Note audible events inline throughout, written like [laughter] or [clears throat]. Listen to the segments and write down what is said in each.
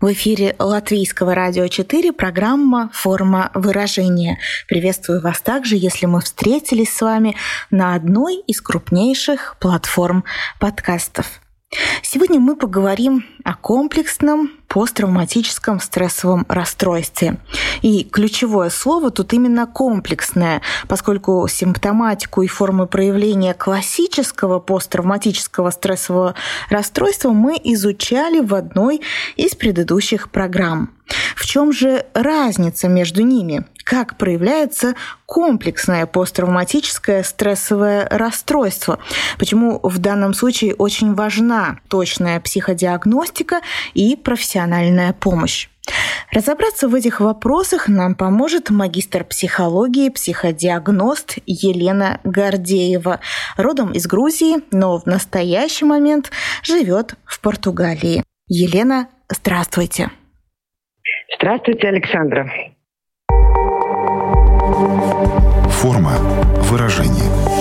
В эфире Латвийского радио 4 программа «Форма выражения». Приветствую вас также, если мы встретились с вами на одной из крупнейших платформ подкастов – Сегодня мы поговорим о комплексном посттравматическом стрессовом расстройстве. И ключевое слово тут именно комплексное, поскольку симптоматику и формы проявления классического посттравматического стрессового расстройства мы изучали в одной из предыдущих программ. В чем же разница между ними? Как проявляется комплексное посттравматическое стрессовое расстройство? Почему в данном случае очень важна точная психодиагностика и профессиональная помощь? Разобраться в этих вопросах нам поможет магистр психологии, психодиагност Елена Гордеева, родом из Грузии, но в настоящий момент живет в Португалии. Елена, здравствуйте. Здравствуйте, Александра. Форма выражения.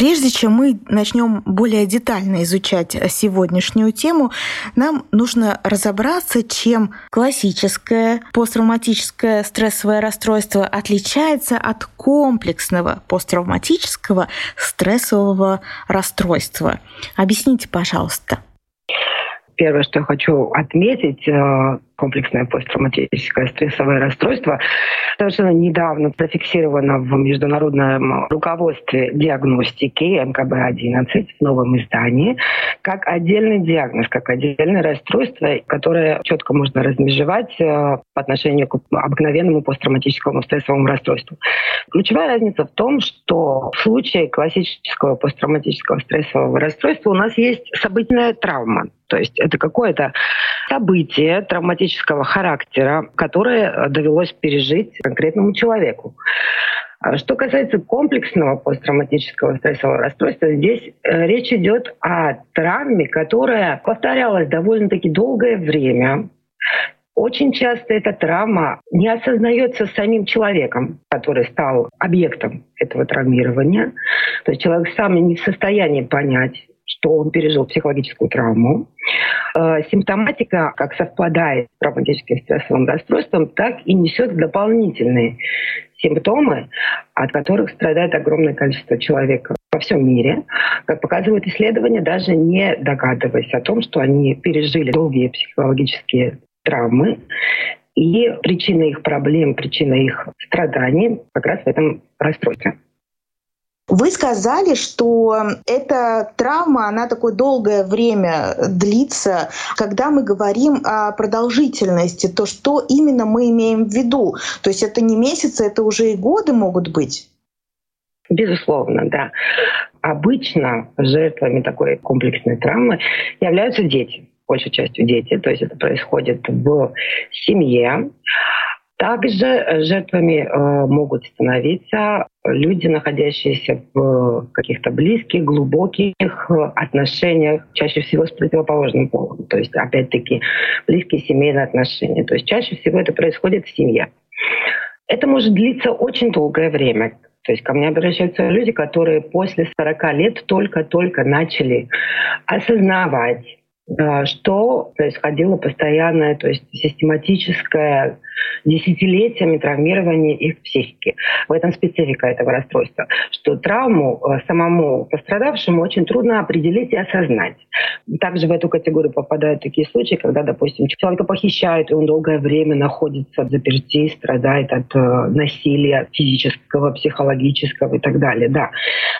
Прежде чем мы начнем более детально изучать сегодняшнюю тему, нам нужно разобраться, чем классическое посттравматическое стрессовое расстройство отличается от комплексного посттравматического стрессового расстройства. Объясните, пожалуйста. Первое, что я хочу отметить, э, комплексное посттравматическое стрессовое расстройство, совершенно недавно зафиксировано в международном руководстве диагностики МКБ-11 в новом издании, как отдельный диагноз, как отдельное расстройство, которое четко можно размежевать э, по отношению к обыкновенному посттравматическому стрессовому расстройству. Ключевая разница в том, что в случае классического посттравматического стрессового расстройства у нас есть событийная травма. То есть это какое-то событие травматического характера, которое довелось пережить конкретному человеку. А что касается комплексного посттравматического стрессового расстройства, здесь э, речь идет о травме, которая повторялась довольно-таки долгое время. Очень часто эта травма не осознается самим человеком, который стал объектом этого травмирования. То есть человек сам не в состоянии понять, что он пережил психологическую травму. Э, симптоматика как совпадает с травматическим стрессовым расстройством, так и несет дополнительные симптомы, от которых страдает огромное количество человек во всем мире. Как показывают исследования, даже не догадываясь о том, что они пережили долгие психологические травмы, и причина их проблем, причина их страданий как раз в этом расстройстве. Вы сказали, что эта травма, она такое долгое время длится. Когда мы говорим о продолжительности, то что именно мы имеем в виду? То есть это не месяцы, это уже и годы могут быть? Безусловно, да. Обычно жертвами такой комплексной травмы являются дети, большей частью дети. То есть это происходит в семье. Также э, жертвами э, могут становиться люди, находящиеся в каких-то близких, глубоких отношениях, чаще всего с противоположным полом. То есть, опять-таки, близкие семейные отношения. То есть чаще всего это происходит в семье. Это может длиться очень долгое время. То есть ко мне обращаются люди, которые после 40 лет только-только начали осознавать, что происходило постоянное, то есть систематическое десятилетиями травмирование их психики. В этом специфика этого расстройства, что травму э, самому пострадавшему очень трудно определить и осознать. Также в эту категорию попадают такие случаи, когда, допустим, человека похищают, и он долгое время находится в заперти, страдает от э, насилия физического, психологического и так далее. Да.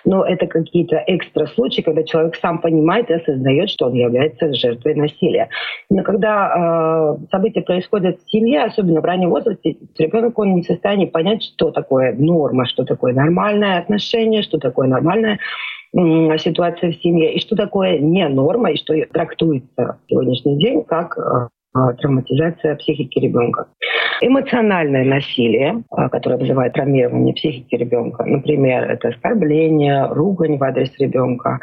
Но это какие-то экстра случаи, когда человек сам понимает и осознает, что он является жертвой насилия. Но когда э, события происходят в семье, особенно в раннем возрасте, ребенок он не в состоянии понять, что такое норма, что такое нормальное отношение, что такое нормальная ситуация в семье, и что такое не норма, и что трактуется в сегодняшний день как э, травматизация психики ребенка. Эмоциональное насилие, а, которое вызывает травмирование психики ребенка. Например, это оскорбление, ругань в адрес ребенка.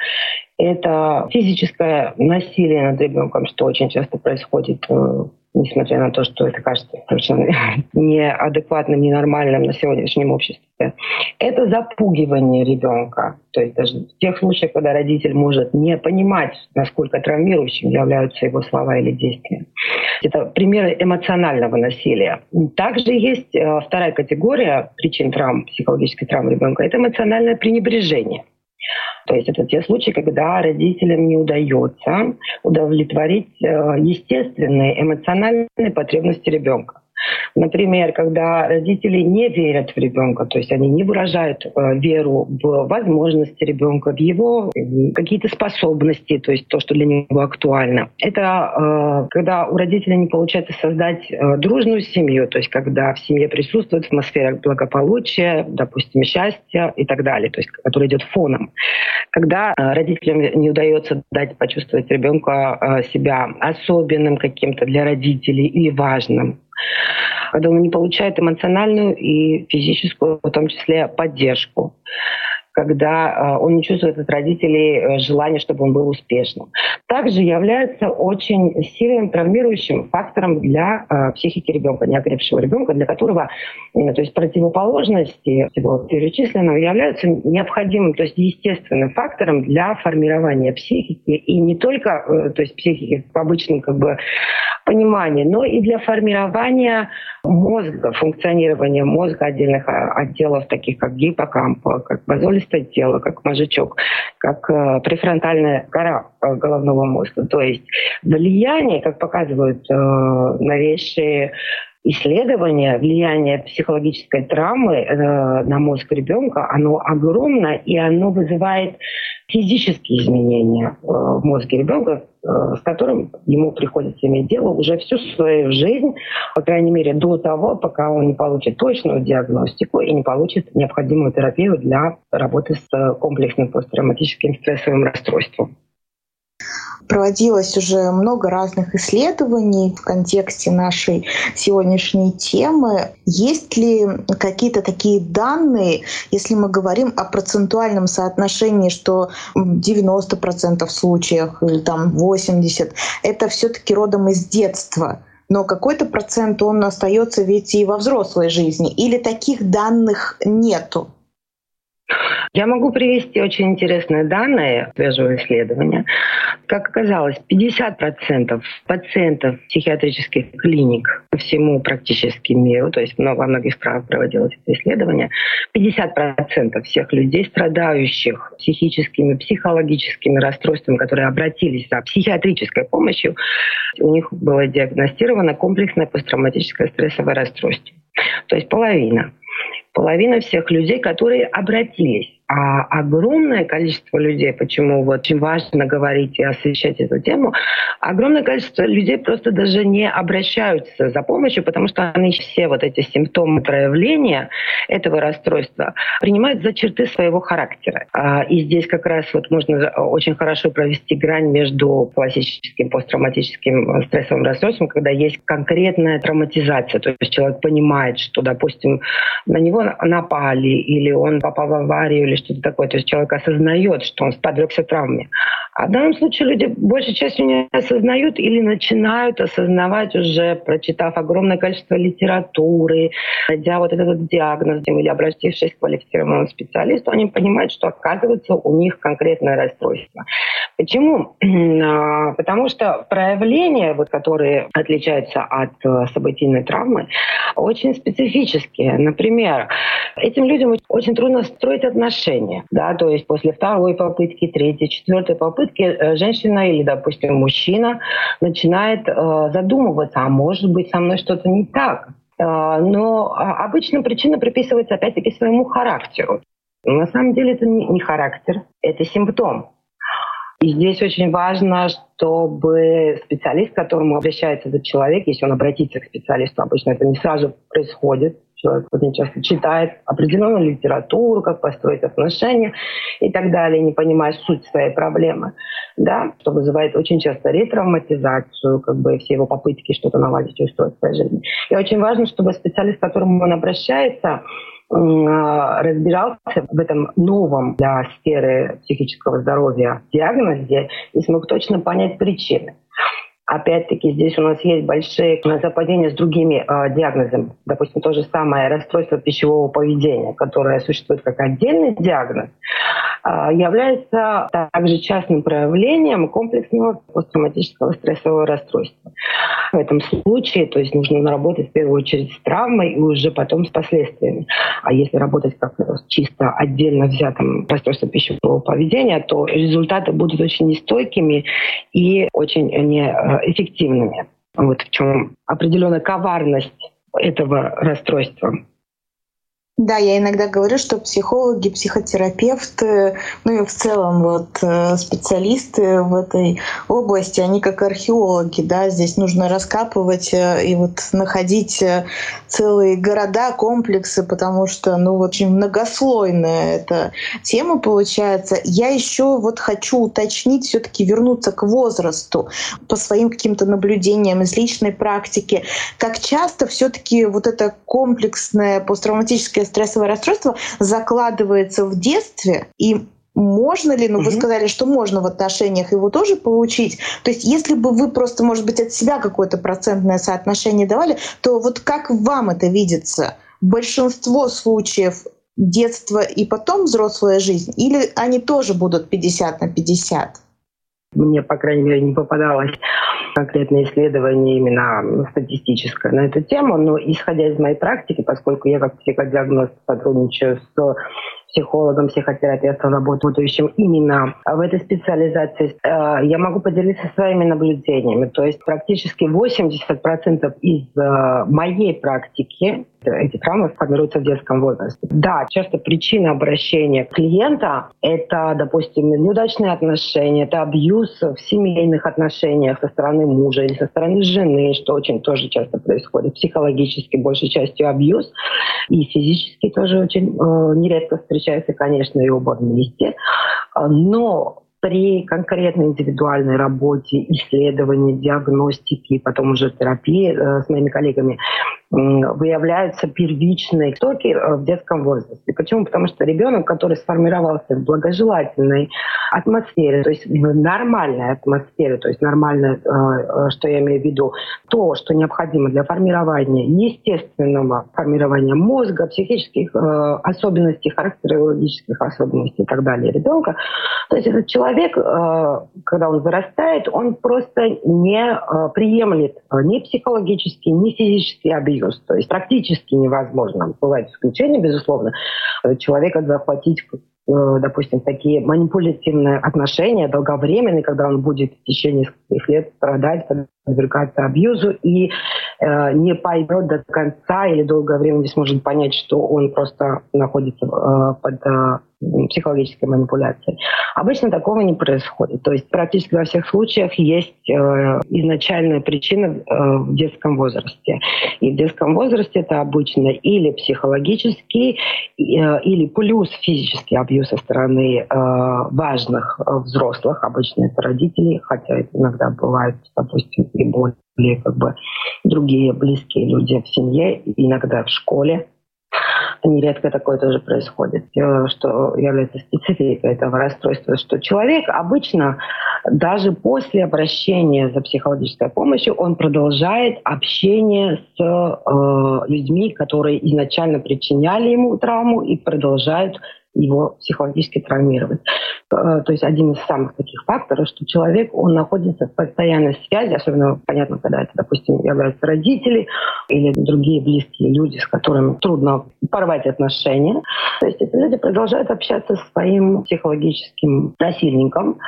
Это физическое насилие над ребенком, что очень часто происходит э, несмотря на то, что это кажется совершенно [laughs] неадекватным, ненормальным на сегодняшнем обществе. Это запугивание ребенка. То есть даже в тех случаях, когда родитель может не понимать, насколько травмирующим являются его слова или действия. Это примеры эмоционального насилия. Также есть э, вторая категория причин травм, психологической травмы ребенка. Это эмоциональное пренебрежение. То есть это те случаи, когда родителям не удается удовлетворить э, естественные эмоциональные потребности ребенка. Например, когда родители не верят в ребенка, то есть они не выражают э, веру в возможности ребенка, в его какие-то способности, то есть то, что для него актуально. Это э, когда у родителей не получается создать э, дружную семью, то есть когда в семье присутствует атмосфера благополучия, допустим, счастья и так далее, то есть которая идет фоном. Когда родителям не удается дать почувствовать ребенка себя особенным каким-то для родителей или важным, когда он не получает эмоциональную и физическую, в том числе, поддержку когда э, он не чувствует от родителей э, желания, чтобы он был успешным. Также является очень сильным травмирующим фактором для э, психики ребенка, неокрепшего ребенка, для которого то есть противоположности всего перечисленного являются необходимым, то есть естественным фактором для формирования психики и не только то есть психики в обычном как бы понимании, но и для формирования мозга, функционирования мозга отдельных а, отделов, таких как гиппокамп, как базолистое тело, как мозжечок, как э, префронтальная кора э, головного мозга. То есть влияние, как показывают э, новейшие исследования влияния психологической травмы э, на мозг ребенка, оно огромно, и оно вызывает физические изменения э, в мозге ребенка, э, с которым ему приходится иметь дело уже всю свою жизнь, по крайней мере, до того, пока он не получит точную диагностику и не получит необходимую терапию для работы с э, комплексным посттравматическим стрессовым расстройством проводилось уже много разных исследований в контексте нашей сегодняшней темы. Есть ли какие-то такие данные, если мы говорим о процентуальном соотношении, что 90% в случаях или там 80%, это все-таки родом из детства? но какой-то процент он остается ведь и во взрослой жизни. Или таких данных нету? Я могу привести очень интересные данные свежего исследования. Как оказалось, 50% пациентов психиатрических клиник по всему практически миру, то есть во многих странах проводилось это исследование, 50% всех людей, страдающих психическими, психологическими расстройствами, которые обратились за психиатрической помощью, у них было диагностировано комплексное посттравматическое стрессовое расстройство. То есть половина половина всех людей, которые обратились. А огромное количество людей, почему вот очень важно говорить и освещать эту тему, огромное количество людей просто даже не обращаются за помощью, потому что они все вот эти симптомы проявления этого расстройства принимают за черты своего характера. А, и здесь как раз вот можно очень хорошо провести грань между классическим посттравматическим стрессовым расстройством, когда есть конкретная травматизация, то есть человек понимает, что, допустим, на него напали или он попал в аварию или что-то такое. То есть человек осознает, что он подвергся травме. А в данном случае люди большей частью не осознают или начинают осознавать уже, прочитав огромное количество литературы, найдя вот этот диагноз или обратившись к квалифицированному специалисту, они понимают, что оказывается у них конкретное расстройство. Почему? [clears throat] А, потому что проявления, вот, которые отличаются от э, событийной травмы, очень специфические. Например, этим людям очень трудно строить отношения. Да? То есть после второй попытки, третьей, четвертой попытки э, женщина или, допустим, мужчина начинает э, задумываться, а может быть со мной что-то не так. Э, но а, обычно причина приписывается опять-таки своему характеру. На самом деле это не характер, это симптом. И здесь очень важно, чтобы специалист, к которому обращается этот человек, если он обратится к специалисту, обычно это не сразу происходит, человек очень часто читает определенную литературу, как построить отношения и так далее, не понимая суть своей проблемы, да, что вызывает очень часто ретравматизацию, как бы все его попытки что-то наладить и устроить в своей жизни. И очень важно, чтобы специалист, к которому он обращается, разбирался в этом новом для сферы психического здоровья диагнозе и смог точно понять причины. Опять-таки здесь у нас есть большие совпадения с другими э, диагнозами. Допустим, то же самое расстройство пищевого поведения, которое существует как отдельный диагноз, э, является также частным проявлением комплексного посттравматического стрессового расстройства. В этом случае, то есть нужно работать в первую очередь с травмой и уже потом с последствиями. А если работать как чисто отдельно взятым расстройством пищевого поведения, то результаты будут очень нестойкими и очень не э, эффективными. Вот в чем определенная коварность этого расстройства. Да, я иногда говорю, что психологи, психотерапевты, ну и в целом вот э, специалисты в этой области, они как археологи, да, здесь нужно раскапывать э, и вот находить э, целые города, комплексы, потому что, ну, очень многослойная эта тема получается. Я еще вот хочу уточнить, все-таки вернуться к возрасту по своим каким-то наблюдениям из личной практики. Как часто все-таки вот это комплексное посттравматическое стрессовое расстройство закладывается в детстве, и можно ли, ну, угу. вы сказали, что можно в отношениях его тоже получить. То есть, если бы вы просто, может быть, от себя какое-то процентное соотношение давали, то вот как вам это видится? Большинство случаев детство и потом взрослая жизнь, или они тоже будут 50 на 50? Мне, по крайней мере, не попадалось конкретное исследование именно статистическое на эту тему, но исходя из моей практики, поскольку я как психодиагност сотрудничаю с психологом, психотерапевтом, работающим именно в этой специализации, э, я могу поделиться своими наблюдениями. То есть практически 80% из э, моей практики эти травмы формируются в детском возрасте. Да, часто причина обращения клиента — это, допустим, неудачные отношения, это абьюз в семейных отношениях со стороны мужа или со стороны жены, что очень тоже часто происходит. Психологически большей частью абьюз и физически тоже очень э, нередко встречается, конечно, и оба вместе. Но при конкретной индивидуальной работе, исследовании, диагностике, потом уже терапии э, с моими коллегами, выявляются первичные токи э, в детском возрасте. Почему? Потому что ребенок, который сформировался в благожелательной атмосфере, то есть в нормальной атмосфере, то есть нормальной, э, э, что я имею в виду, то, что необходимо для формирования естественного формирования мозга, психических особенностей, характерологических особенностей и так далее ребенка. То есть этот человек, когда он вырастает, он просто не приемлет ни психологический, ни физический объем союз. То есть практически невозможно. Бывают исключения, безусловно. Человека захватить э, допустим, такие манипулятивные отношения долговременные, когда он будет в течение нескольких лет страдать, подвергаться абьюзу и э, не поймет до конца или долгое время не сможет понять, что он просто находится э, под э, психологической манипуляции. Обычно такого не происходит. То есть практически во всех случаях есть э, изначальная причина э, в детском возрасте. И в детском возрасте это обычно или психологический, э, или плюс физический абьюз со стороны э, важных э, взрослых. Обычно это родители, хотя иногда бывает, допустим, и более как бы другие близкие люди в семье, иногда в школе. Нередко такое тоже происходит, что является спецификой этого расстройства, что человек обычно даже после обращения за психологической помощью он продолжает общение с э, людьми, которые изначально причиняли ему травму и продолжают его психологически травмировать. Э, то есть один из самых таких факторов, что человек, он находится в постоянной связи, особенно, понятно, когда это, допустим, являются родители или другие близкие люди, с которыми трудно порвать отношения. То есть эти люди продолжают общаться со своим психологическим насильником,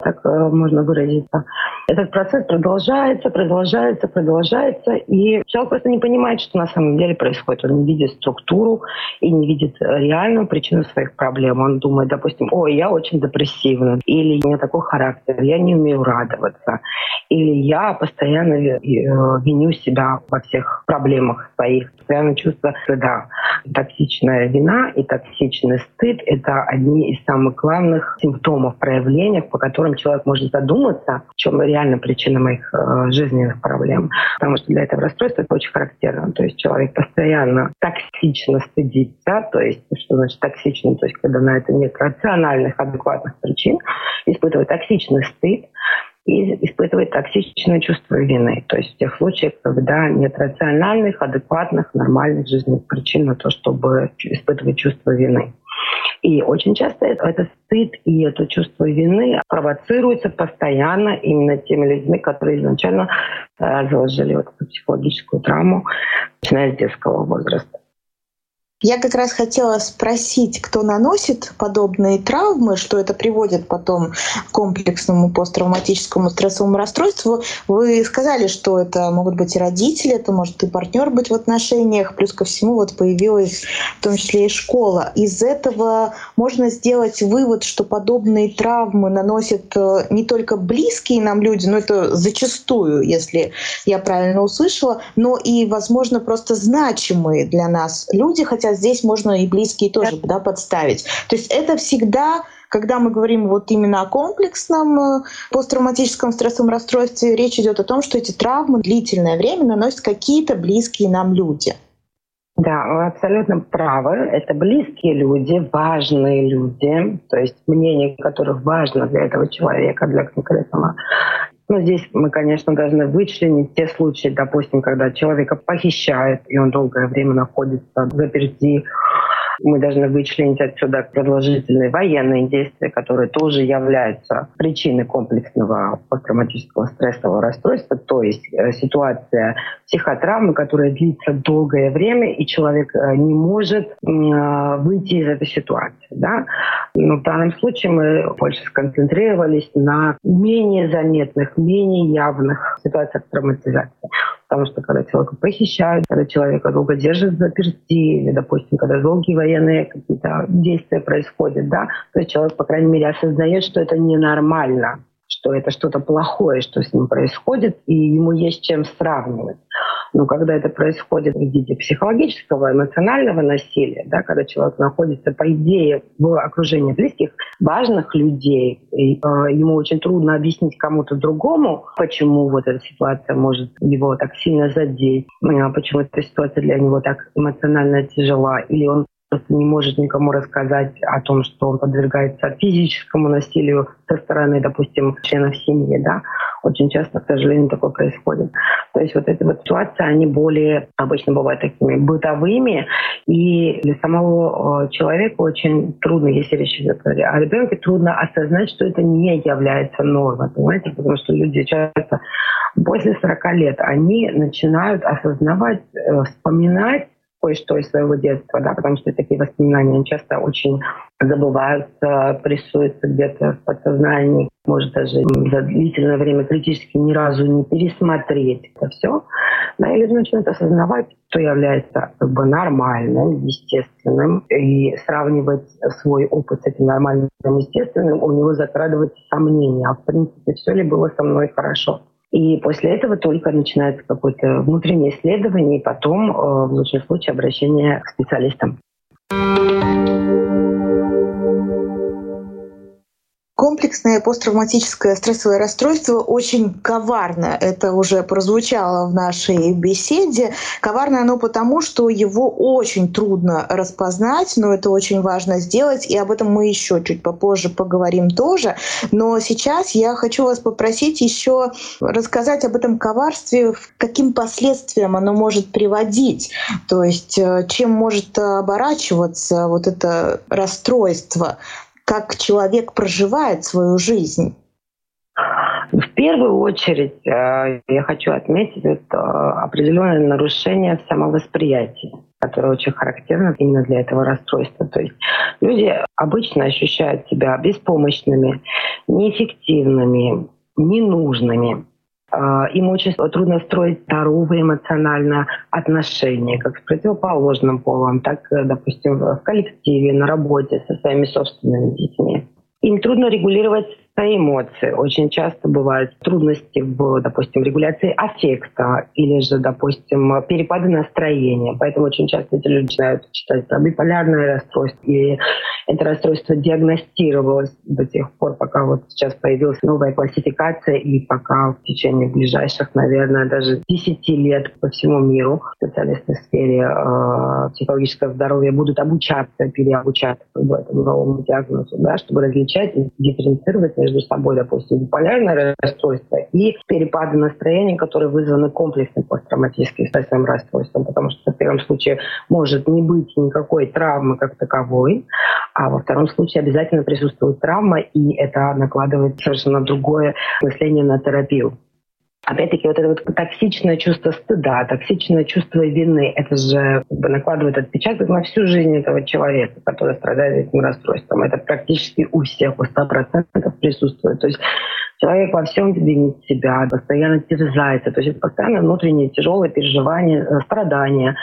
так э, можно выразиться. Этот процесс продолжается, продолжается, продолжается, и человек просто не понимает, что на самом деле происходит. Он не видит структуру и не видит реальную причину своих проблем. Он думает, допустим, ой, я очень депрессивна, или у меня такой характер, я не умею радоваться, или я постоянно э, виню себя во всех проблемах своих, постоянно чувство стыда. Токсичная вина и токсичный стыд — это одни из самых главных симптомов проявления, по которым человек может задуматься, в чем реально причина моих э, жизненных проблем. Потому что для этого расстройства это очень характерно. То есть человек постоянно токсично стыдится, то есть что значит токсично, то есть когда на это нет рациональных, адекватных причин, испытывает токсичный стыд, и испытывает токсичное чувство вины. То есть в тех случаях, когда нет рациональных, адекватных, нормальных жизненных причин на то, чтобы испытывать чувство вины. И очень часто это, это стыд и это чувство вины провоцируется постоянно именно теми людьми, которые изначально э, заложили вот эту психологическую травму, начиная с детского возраста. Я как раз хотела спросить, кто наносит подобные травмы, что это приводит потом к комплексному посттравматическому стрессовому расстройству. Вы сказали, что это могут быть и родители, это может и партнер быть в отношениях, плюс ко всему вот появилась в том числе и школа. Из этого можно сделать вывод, что подобные травмы наносят э, не только близкие нам люди, но это зачастую, если я правильно услышала, но и, возможно, просто значимые для нас люди, хотя здесь можно и близкие тоже да, подставить. То есть это всегда когда мы говорим вот именно о комплексном э, посттравматическом стрессовом расстройстве, речь идет о том, что эти травмы длительное время наносят какие-то близкие нам люди. Да, вы абсолютно правы. Это близкие люди, важные люди, то есть мнение которых важно для этого человека, для конкретного ну, здесь мы, конечно, должны вычленить те случаи, допустим, когда человека похищают, и он долгое время находится заперти, мы должны вычленить отсюда продолжительные военные действия, которые тоже являются причиной комплексного посттравматического стрессового расстройства, то есть э, ситуация психотравмы, которая длится долгое время, и человек э, не может э, выйти из этой ситуации. Да? Но в данном случае мы больше сконцентрировались на менее заметных, менее явных ситуациях травматизации. Потому что когда человека похищают, когда человека долго держат в заперти, или, допустим, когда долгие военные какие-то действия происходят, да, то есть человек, по крайней мере, осознает, что это ненормально что это что-то плохое, что с ним происходит, и ему есть чем сравнивать. Но когда это происходит в виде психологического, эмоционального насилия, да, когда человек находится, по идее, в окружении близких, важных людей, и, э, ему очень трудно объяснить кому-то другому, почему вот эта ситуация может его так сильно задеть, э, почему эта ситуация для него так эмоционально тяжела, или он просто не может никому рассказать о том, что он подвергается физическому насилию со стороны, допустим, членов семьи, да, очень часто, к сожалению, такое происходит. То есть вот эти вот ситуации, они более обычно бывают такими бытовыми, и для самого э, человека очень трудно, если речь идет о ребенке, трудно осознать, что это не является нормой, понимаете, потому что люди часто после 40 лет, они начинают осознавать, э, вспоминать кое-что из своего детства, да, потому что такие воспоминания часто очень забываются, прессуются где-то в подсознании, может даже за длительное время критически ни разу не пересмотреть это все. Да, и люди начинают осознавать, что является как бы нормальным, естественным, и сравнивать свой опыт с этим нормальным, естественным, у него закрадывается сомнение, а в принципе все ли было со мной хорошо. И после этого только начинается какое-то внутреннее исследование, и потом, э, в лучшем случае, обращение к специалистам. Комплексное посттравматическое стрессовое расстройство очень коварно. Это уже прозвучало в нашей беседе. Коварно оно потому, что его очень трудно распознать, но это очень важно сделать, и об этом мы еще чуть попозже поговорим тоже. Но сейчас я хочу вас попросить еще рассказать об этом коварстве, каким последствиям оно может приводить, то есть э, чем может оборачиваться вот это расстройство как человек проживает свою жизнь? В первую очередь э, я хочу отметить это определенное нарушение в самовосприятии, которое очень характерно именно для этого расстройства. То есть люди обычно ощущают себя беспомощными, неэффективными, ненужными. А, им очень трудно строить здоровые эмоциональные отношения, как с противоположным полом, так, допустим, в коллективе, на работе со своими собственными детьми. Им трудно регулировать эмоции. Очень часто бывают трудности в, допустим, регуляции аффекта или же, допустим, перепады настроения. Поэтому очень часто эти люди начинают читать про биполярное расстройство. И это расстройство диагностировалось до тех пор, пока вот сейчас появилась новая классификация, и пока в течение ближайших, наверное, даже 10 лет по всему миру специалисты в сфере э, психологического здоровья будут обучаться, переобучаться в этом новому диагнозу, да, чтобы различать и дифференцировать между собой, допустим, биполярное расстройство и перепады настроения, которые вызваны комплексным посттравматическим стрессовым расстройством, потому что в первом случае может не быть никакой травмы как таковой, а во втором случае обязательно присутствует травма, и это накладывает совершенно другое мышление на терапию. Опять-таки, вот это вот токсичное чувство стыда, токсичное чувство вины, это же как бы, накладывает отпечаток на всю жизнь этого человека, который страдает этим расстройством. Это практически у всех, у 100% присутствует. То есть человек во всем винит себя, постоянно терзается. То есть это постоянно внутренние тяжелые переживания, э, страдания,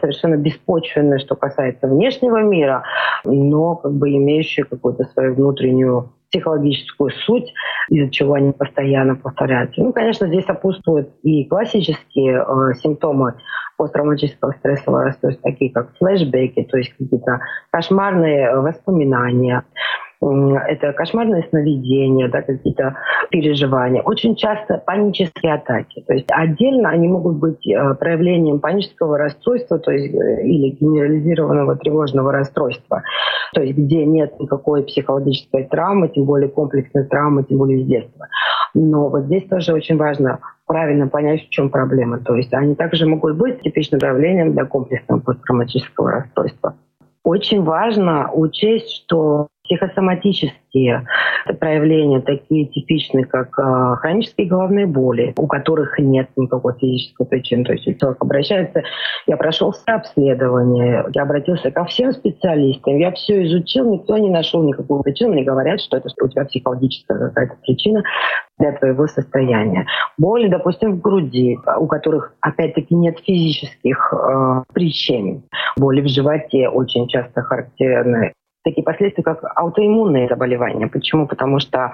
совершенно беспочвенные, что касается внешнего мира, но как бы имеющие какую-то свою внутреннюю психологическую суть, из-за чего они постоянно повторяются. Ну, конечно, здесь сопутствуют и классические э, симптомы посттравматического стрессового расстройства, такие как флешбеки, то есть какие-то кошмарные воспоминания, это кошмарное сновидение, да, какие-то переживания. Очень часто панические атаки. То есть отдельно они могут быть э, проявлением панического расстройства, то есть э, или генерализированного тревожного расстройства, то есть где нет никакой психологической травмы, тем более комплексной травмы, тем более с детства. Но вот здесь тоже очень важно правильно понять, в чем проблема. То есть они также могут быть типичным проявлением для комплексного посттравматического расстройства. Очень важно учесть, что психосоматические проявления, такие типичные, как э, хронические головные боли, у которых нет никакой физической причины. То есть человек обращается, я прошел все обследования, я обратился ко всем специалистам, я все изучил, никто не нашел никакую причину, мне говорят, что это у тебя психологическая какая-то причина для твоего состояния. Боли, допустим, в груди, у которых, опять-таки, нет физических э, причин. Боли в животе очень часто характерны такие последствия, как аутоиммунные заболевания. Почему? Потому что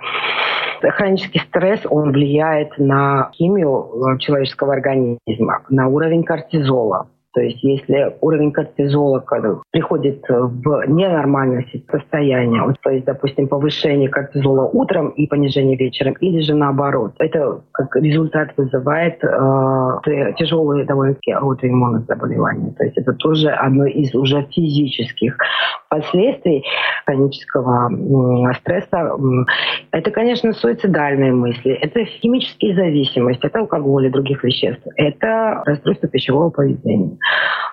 хронический стресс, он влияет на химию э, человеческого организма, на уровень кортизола. То есть если уровень кортизола приходит в ненормальное состояние, то есть, допустим, повышение кортизола утром и понижение вечером, или же наоборот, это как результат вызывает э, тяжелые довольно-таки аутоиммунные заболевания. То есть это тоже одно из уже физических последствий хронического стресса. Это, конечно, суицидальные мысли, это химические зависимости, это алкоголь и других веществ, это расстройство пищевого поведения.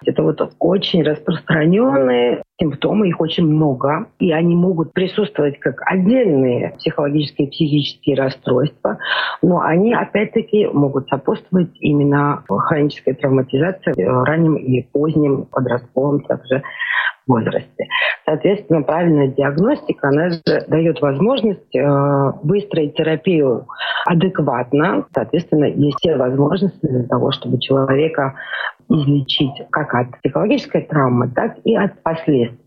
Это вот очень распространенные симптомы, их очень много, и они могут присутствовать как отдельные психологические и психические расстройства, но они опять-таки могут сопутствовать именно хронической травматизации в раннем и позднем также возрасте. Соответственно, правильная диагностика, она же дает возможность э, выстроить терапию адекватно. Соответственно, есть все возможности для того, чтобы человека излечить как от психологической травмы, так и от последствий.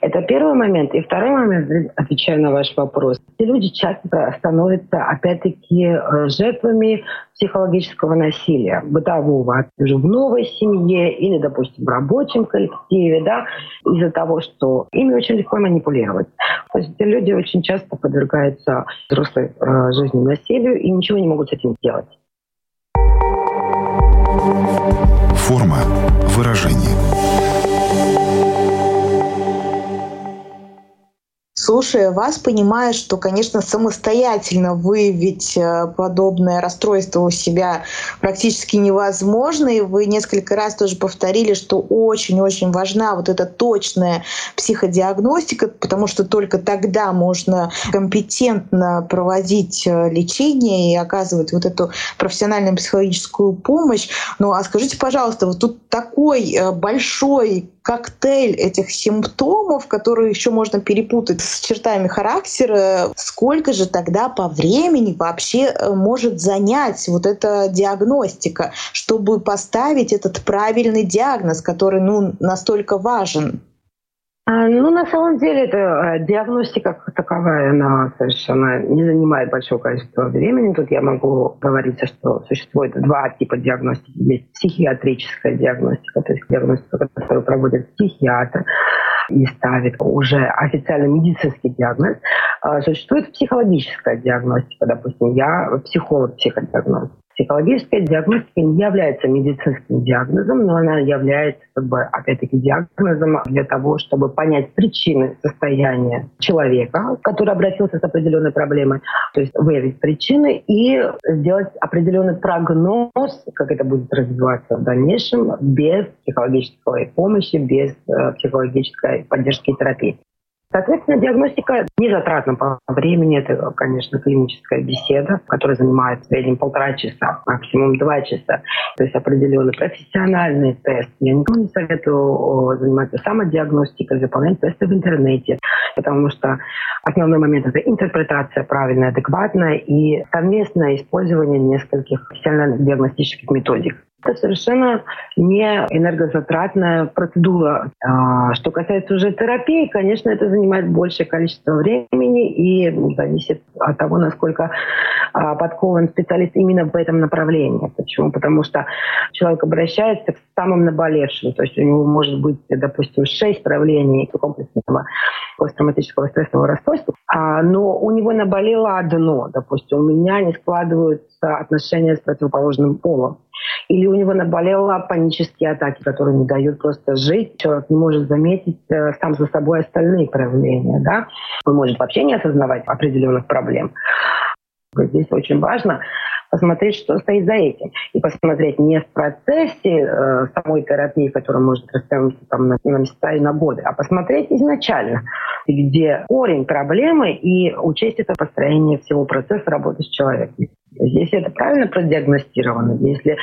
Это первый момент. И второй момент, отвечая на ваш вопрос, эти люди часто становятся, опять-таки, э, жертвами психологического насилия, бытового, уже в новой семье или, допустим, в рабочем коллективе, да, из-за того, что ими очень легко манипулировать. То есть эти люди очень часто подвергаются взрослой э, жизни насилию и ничего не могут с этим сделать. Форма выражения. Слушая вас, понимаю, что, конечно, самостоятельно выявить э, подобное расстройство у себя практически невозможно. И вы несколько раз тоже повторили, что очень-очень важна вот эта точная психодиагностика, потому что только тогда можно компетентно проводить э, лечение и оказывать вот эту профессиональную психологическую помощь. Ну а скажите, пожалуйста, вот тут такой э, большой коктейль этих симптомов, которые еще можно перепутать с чертами характера, сколько же тогда по времени вообще э, может занять вот эта диагностика, чтобы поставить этот правильный диагноз, который ну, настолько важен? А, ну, на самом деле, это э, диагностика как таковая, она совершенно не занимает большого количества времени. Тут я могу говорить, что существует два типа диагностики. Есть психиатрическая диагностика, то есть диагностика, которую проводит психиатр и ставит уже официально медицинский диагноз. А, существует психологическая диагностика, допустим, я психолог-психодиагност. Психологическая диагностика не является медицинским диагнозом, но она является, как бы, опять-таки, диагнозом для того, чтобы понять причины состояния человека, который обратился с определенной проблемой, то есть выявить причины и сделать определенный прогноз, как это будет развиваться в дальнейшем, без психологической помощи, без э, психологической поддержки и терапии. Соответственно, диагностика не затратна по времени. Это, конечно, клиническая беседа, которая занимает в среднем полтора часа, максимум два часа. То есть определенный профессиональный тест. Я никому не советую заниматься самодиагностикой, заполнять тесты в интернете, потому что основной момент — это интерпретация правильная, адекватная и совместное использование нескольких профессионально-диагностических методик. Это совершенно не энергозатратная процедура. А, что касается уже терапии, конечно, это занимает большее количество времени и зависит от того, насколько а, подкован специалист именно в этом направлении. Почему? Потому что человек обращается к самым наболевшим. То есть у него может быть, допустим, шесть проявлений комплексного посттравматического стрессового расстройства, а, но у него наболело одно. Допустим, у меня не складываются отношения с противоположным полом или у него наболело панические атаки, которые не дают просто жить. Человек не может заметить э, сам за собой остальные проявления. Да? Он может вообще не осознавать определенных проблем. Здесь очень важно посмотреть, что стоит за этим. И посмотреть не в процессе э, самой терапии, которая может растянуться там, на, на места и на годы, а посмотреть изначально, где корень проблемы и учесть это построение всего процесса работы с человеком. Если это правильно продиагностировано, если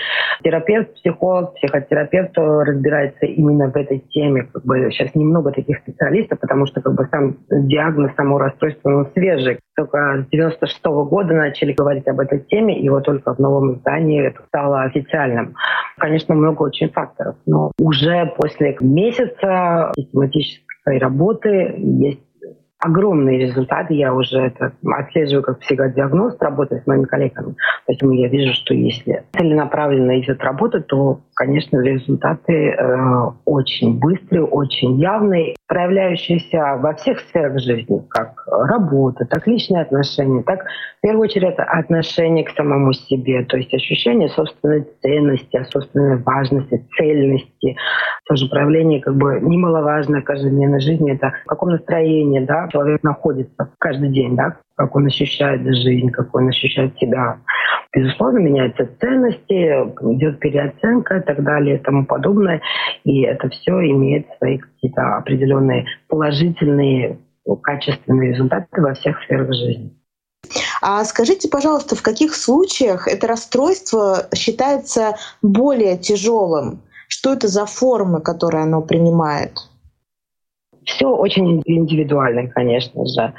терапевт, психолог, психотерапевт разбирается именно в этой теме, как бы сейчас немного таких специалистов, потому что как бы сам диагноз, само расстройство, он свежий. Только с 96 -го года начали говорить об этой теме, и вот только в новом издании это стало официальным. Конечно, много очень факторов, но уже после месяца систематической работы есть огромные результаты. Я уже это отслеживаю как психодиагност, работая с моими коллегами. Поэтому я вижу, что если целенаправленно идет работа, то, конечно, результаты э, очень быстрые, очень явные, проявляющиеся во всех сферах жизни, как работа, так личные отношения, так в первую очередь это отношение к самому себе, то есть ощущение собственной ценности, собственной важности, цельности, тоже проявление как бы немаловажное каждодневной жизни, это в каком настроении, да, человек находится каждый день, да, как он ощущает жизнь, как он ощущает себя. Безусловно, меняются ценности, идет переоценка и так далее и тому подобное. И это все имеет свои какие-то определенные положительные, качественные результаты во всех сферах жизни. А скажите, пожалуйста, в каких случаях это расстройство считается более тяжелым? Что это за формы, которые оно принимает? Все очень индивидуально, конечно же.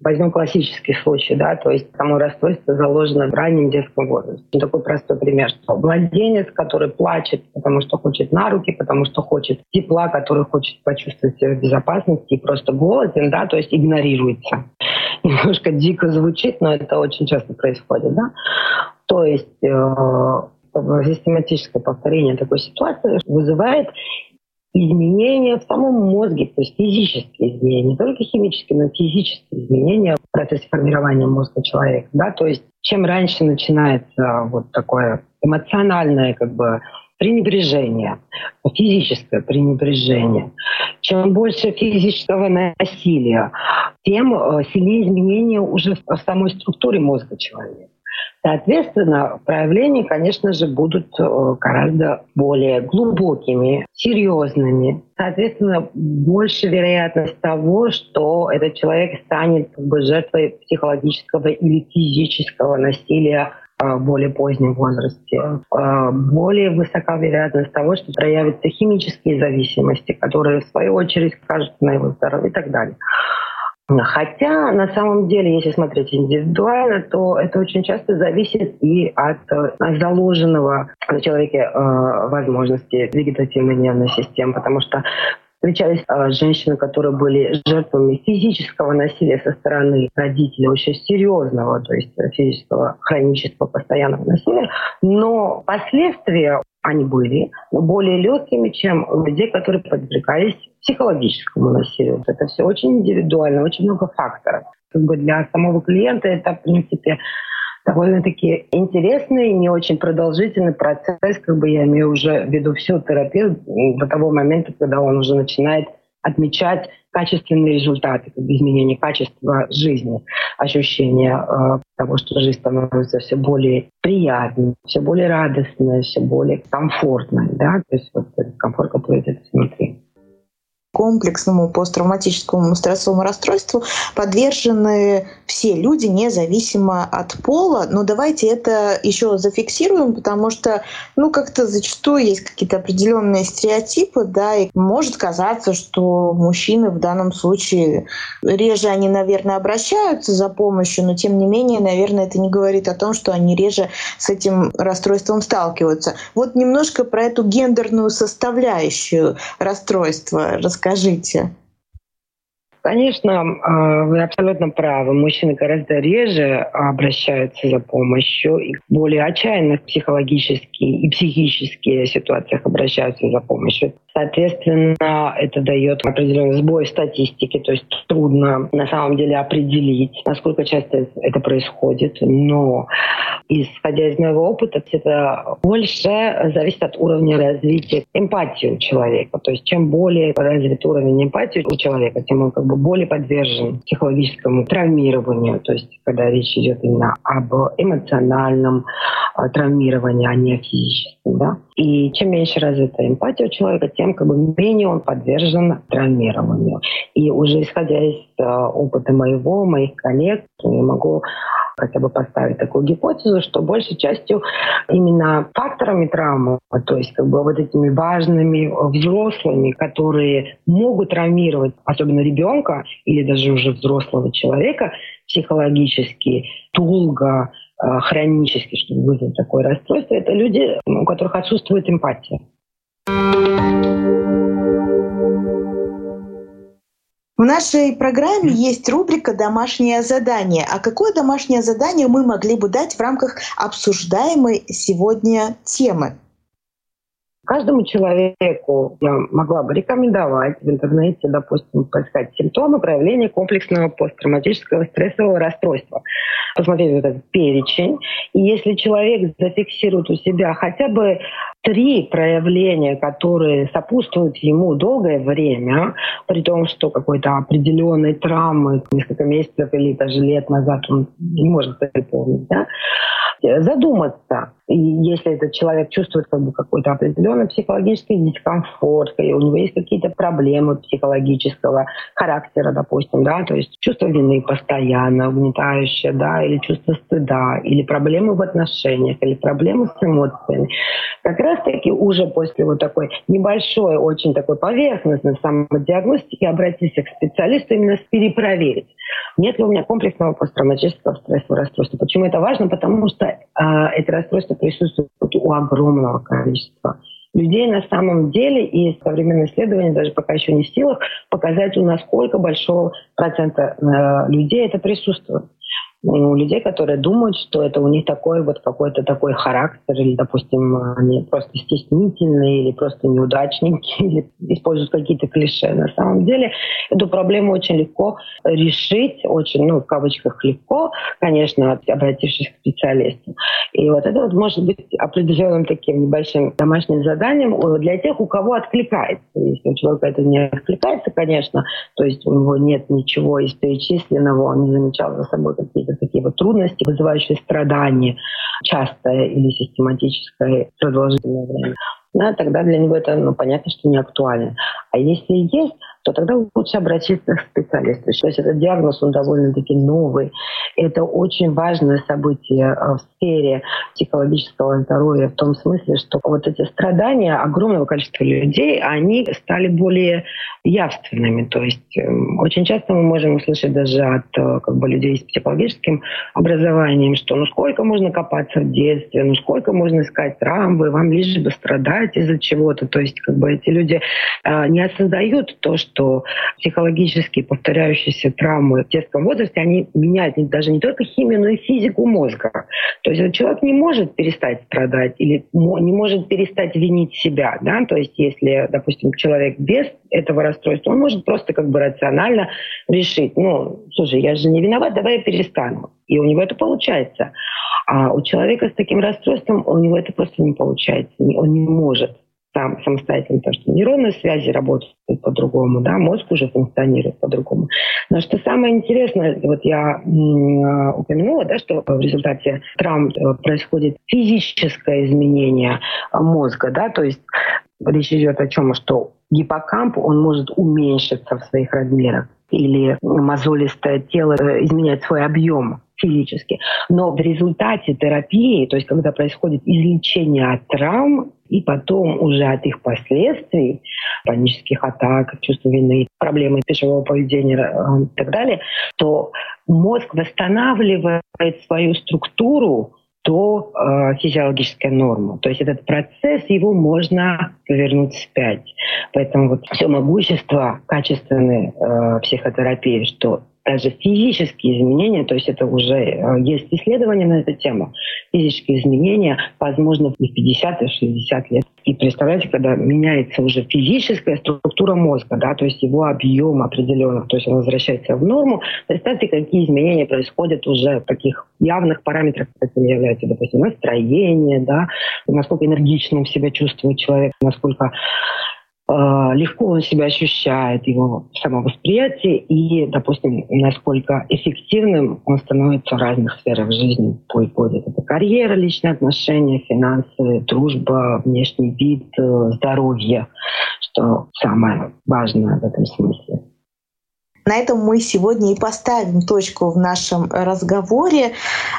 Возьмем классический случай, да, то есть само расстройство заложено в раннем детском возрасте. Такой простой пример, что младенец, который плачет, потому что хочет на руки, потому что хочет тепла, который хочет почувствовать себя в безопасности и просто голоден, да, то есть игнорируется. [laughs] Немножко дико звучит, но это очень часто происходит, да. То есть э, систематическое повторение такой ситуации вызывает изменения в самом мозге, то есть физические изменения, не только химические, но физические изменения в процессе формирования мозга человека. Да? То есть чем раньше начинается вот такое эмоциональное как бы пренебрежение, физическое пренебрежение. Чем больше физического насилия, тем э, сильнее изменения уже в самой структуре мозга человека. Соответственно, проявления, конечно же, будут э, гораздо более глубокими, серьезными. Соответственно, больше вероятность того, что этот человек станет как бы жертвой психологического или физического насилия в более позднем возрасте. Более высока вероятность того, что проявятся химические зависимости, которые в свою очередь скажут на его здоровье и так далее. Хотя на самом деле, если смотреть индивидуально, то это очень часто зависит и от э, заложенного на человеке э, возможности вегетативной нервной системы, потому что встречались э, женщины, которые были жертвами физического насилия со стороны родителей, очень серьезного, то есть физического, хронического, постоянного насилия, но последствия они были более легкими, чем у людей, которые подвергались психологическому насилию. Это все очень индивидуально, очень много факторов. Как бы для самого клиента это, в принципе, довольно-таки интересный, не очень продолжительный процесс, как бы я имею уже в виду всю терапию до того момента, когда он уже начинает отмечать качественные результаты, как бы изменение качества жизни, ощущение э, того, что жизнь становится все более приятной, все более радостной, все более комфортной, да, то есть вот этот комфорт, который идет изнутри комплексному посттравматическому стрессовому расстройству подвержены все люди, независимо от пола. Но давайте это еще зафиксируем, потому что, ну, как-то зачастую есть какие-то определенные стереотипы, да, и может казаться, что мужчины в данном случае реже они, наверное, обращаются за помощью, но тем не менее, наверное, это не говорит о том, что они реже с этим расстройством сталкиваются. Вот немножко про эту гендерную составляющую расстройства расскажите Расскажите. Конечно, а, вы абсолютно правы. Мужчины гораздо реже обращаются за помощью и более отчаянно в психологические и психические ситуациях обращаются за помощью. Соответственно, это дает определенный сбой в статистике, то есть трудно на самом деле определить, насколько часто это происходит. Но исходя из моего опыта, это больше зависит от уровня развития эмпатии у человека. То есть чем более развит уровень эмпатии у человека, тем он как бы более подвержен психологическому травмированию. То есть когда речь идет именно об эмоциональном а, травмировании, а не о физическом. Да? И чем меньше развита эмпатия у человека, тем как бы менее он подвержен травмированию. И уже исходя из э, опыта моего, моих коллег, я могу хотя бы поставить такую гипотезу, что большей частью именно факторами травмы, то есть как бы вот этими важными взрослыми, которые могут травмировать, особенно ребенка или даже уже взрослого человека, психологически долго, э, хронически, чтобы вызвать такое расстройство, это люди, у которых отсутствует эмпатия. В нашей программе есть рубрика «Домашнее задание». А какое домашнее задание мы могли бы дать в рамках обсуждаемой сегодня темы? Каждому человеку я могла бы рекомендовать в интернете, допустим, поискать симптомы проявления комплексного посттравматического стрессового расстройства. Посмотреть вот этот перечень. И если человек зафиксирует у себя хотя бы три проявления, которые сопутствуют ему долгое время, при том, что какой-то определенной травмы несколько месяцев или даже лет назад он не может припомнить, да, задуматься, и если этот человек чувствует как бы какой-то определенный психологический дискомфорт, или у него есть какие-то проблемы психологического характера, допустим, да, то есть чувство вины постоянно, угнетающее, да, или чувство стыда, или проблемы в отношениях, или проблемы с эмоциями. Как раз-таки уже после вот такой небольшой, очень такой поверхностной самодиагностики обратиться к специалисту именно перепроверить, нет ли у меня комплексного посттравматического стрессового расстройства. Почему это важно? Потому что э, это расстройство присутствует у огромного количества людей. На самом деле, и современные исследования даже пока еще не в силах показать, у насколько большого процента э, людей это присутствует у людей, которые думают, что это у них такой вот какой-то такой характер, или, допустим, они просто стеснительные, или просто неудачники, [laughs] или используют какие-то клише. На самом деле эту проблему очень легко решить, очень, ну, в кавычках легко, конечно, обратившись к специалисту. И вот это вот может быть определенным таким небольшим домашним заданием для тех, у кого откликается. Если у человека это не откликается, конечно, то есть у него нет ничего из перечисленного, он не замечал за собой какие-то какие-то такие вот трудности, вызывающие страдания, частое или систематическое продолжительное время, да, тогда для него это ну, понятно, что не актуально. А если есть, то тогда лучше обратиться к специалисту. То есть этот диагноз, он довольно-таки новый. Это очень важное событие э, в сфере психологического здоровья в том смысле, что вот эти страдания огромного количества людей, они стали более явственными. То есть эм, очень часто мы можем услышать даже от э, как бы, людей с психологическим образованием, что ну сколько можно копаться в детстве, ну сколько можно искать травмы, вам лишь бы страдать из-за чего-то. То есть как бы эти люди э, не осознают то, что психологические повторяющиеся травмы в детском возрасте, они меняют даже не только химию, но и физику мозга. То есть человек не может перестать страдать или не может перестать винить себя. Да? То есть если, допустим, человек без этого расстройства, он может просто как бы рационально решить, ну, слушай, я же не виноват, давай я перестану. И у него это получается. А у человека с таким расстройством у него это просто не получается. Он не может сам самостоятельно, потому что нейронные связи работают по-другому, да, мозг уже функционирует по-другому. Но что самое интересное, вот я упомянула, да, что в результате травм э, происходит физическое изменение мозга, да, то есть речь идет о чем, что гиппокамп, он может уменьшиться в своих размерах или мозолистое тело э, изменять свой объем физически. Но в результате терапии, то есть когда происходит излечение от травм, и потом уже от их последствий, панических атак, чувства вины, проблемы пищевого поведения э, и так далее, то мозг восстанавливает свою структуру до э, физиологической нормы. То есть этот процесс, его можно повернуть вспять. Поэтому вот все могущество качественной э, психотерапии, что даже физические изменения, то есть это уже э, есть исследования на эту тему, физические изменения возможно в 50 и 60 лет. И представляете, когда меняется уже физическая структура мозга, да, то есть его объем определенный, то есть он возвращается в норму, представьте, какие изменения происходят уже в таких явных параметрах, какими являются, допустим, настроение, да, насколько энергичным себя чувствует человек, насколько легко он себя ощущает, его самовосприятие и, допустим, насколько эффективным он становится в разных сферах жизни. Будет это карьера, личные отношения, финансы, дружба, внешний вид, э, здоровье, что самое важное в этом смысле. На этом мы сегодня и поставим точку в нашем разговоре.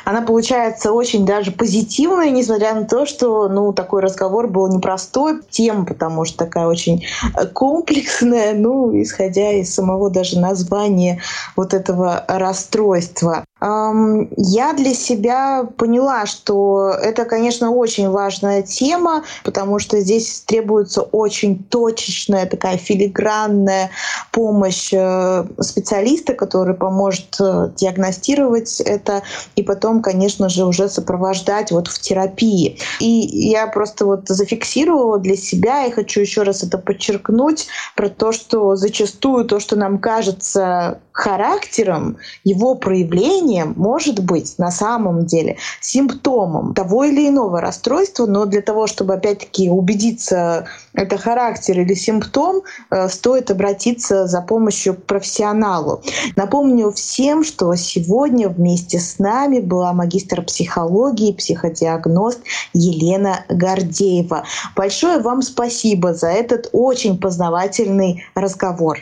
Она получается очень даже позитивная, несмотря на то, что ну, такой разговор был непростой. Тема, потому что такая очень комплексная, ну, исходя из самого даже названия вот этого расстройства. Я для себя поняла, что это, конечно, очень важная тема, потому что здесь требуется очень точечная такая филигранная помощь э, специалиста, который поможет э, диагностировать это и потом, конечно же, уже сопровождать вот в терапии. И я просто вот зафиксировала для себя и хочу еще раз это подчеркнуть про то, что зачастую то, что нам кажется характером, его проявлением может быть на самом деле симптомом того или иного расстройства, но для того, чтобы опять-таки убедиться, это характер или симптом, э, стоит обратиться за помощью к профессионалу. Напомню всем, что сегодня вместе с нами была магистр психологии, психодиагност Елена Гордеева. Большое вам спасибо за этот очень познавательный разговор.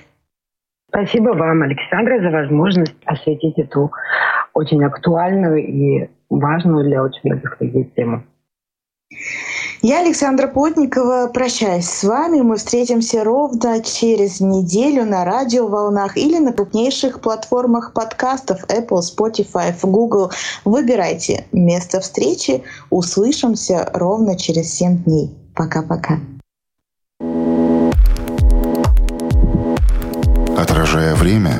Спасибо вам, Александра, за возможность осветить эту очень актуальную и важную для очень многих людей тему. Я, Александра Плотникова, прощаюсь с вами. Мы встретимся ровно через неделю на радиоволнах или на крупнейших платформах подкастов Apple, Spotify, Google. Выбирайте место встречи. Услышимся ровно через 7 дней. Пока-пока. Отражая время,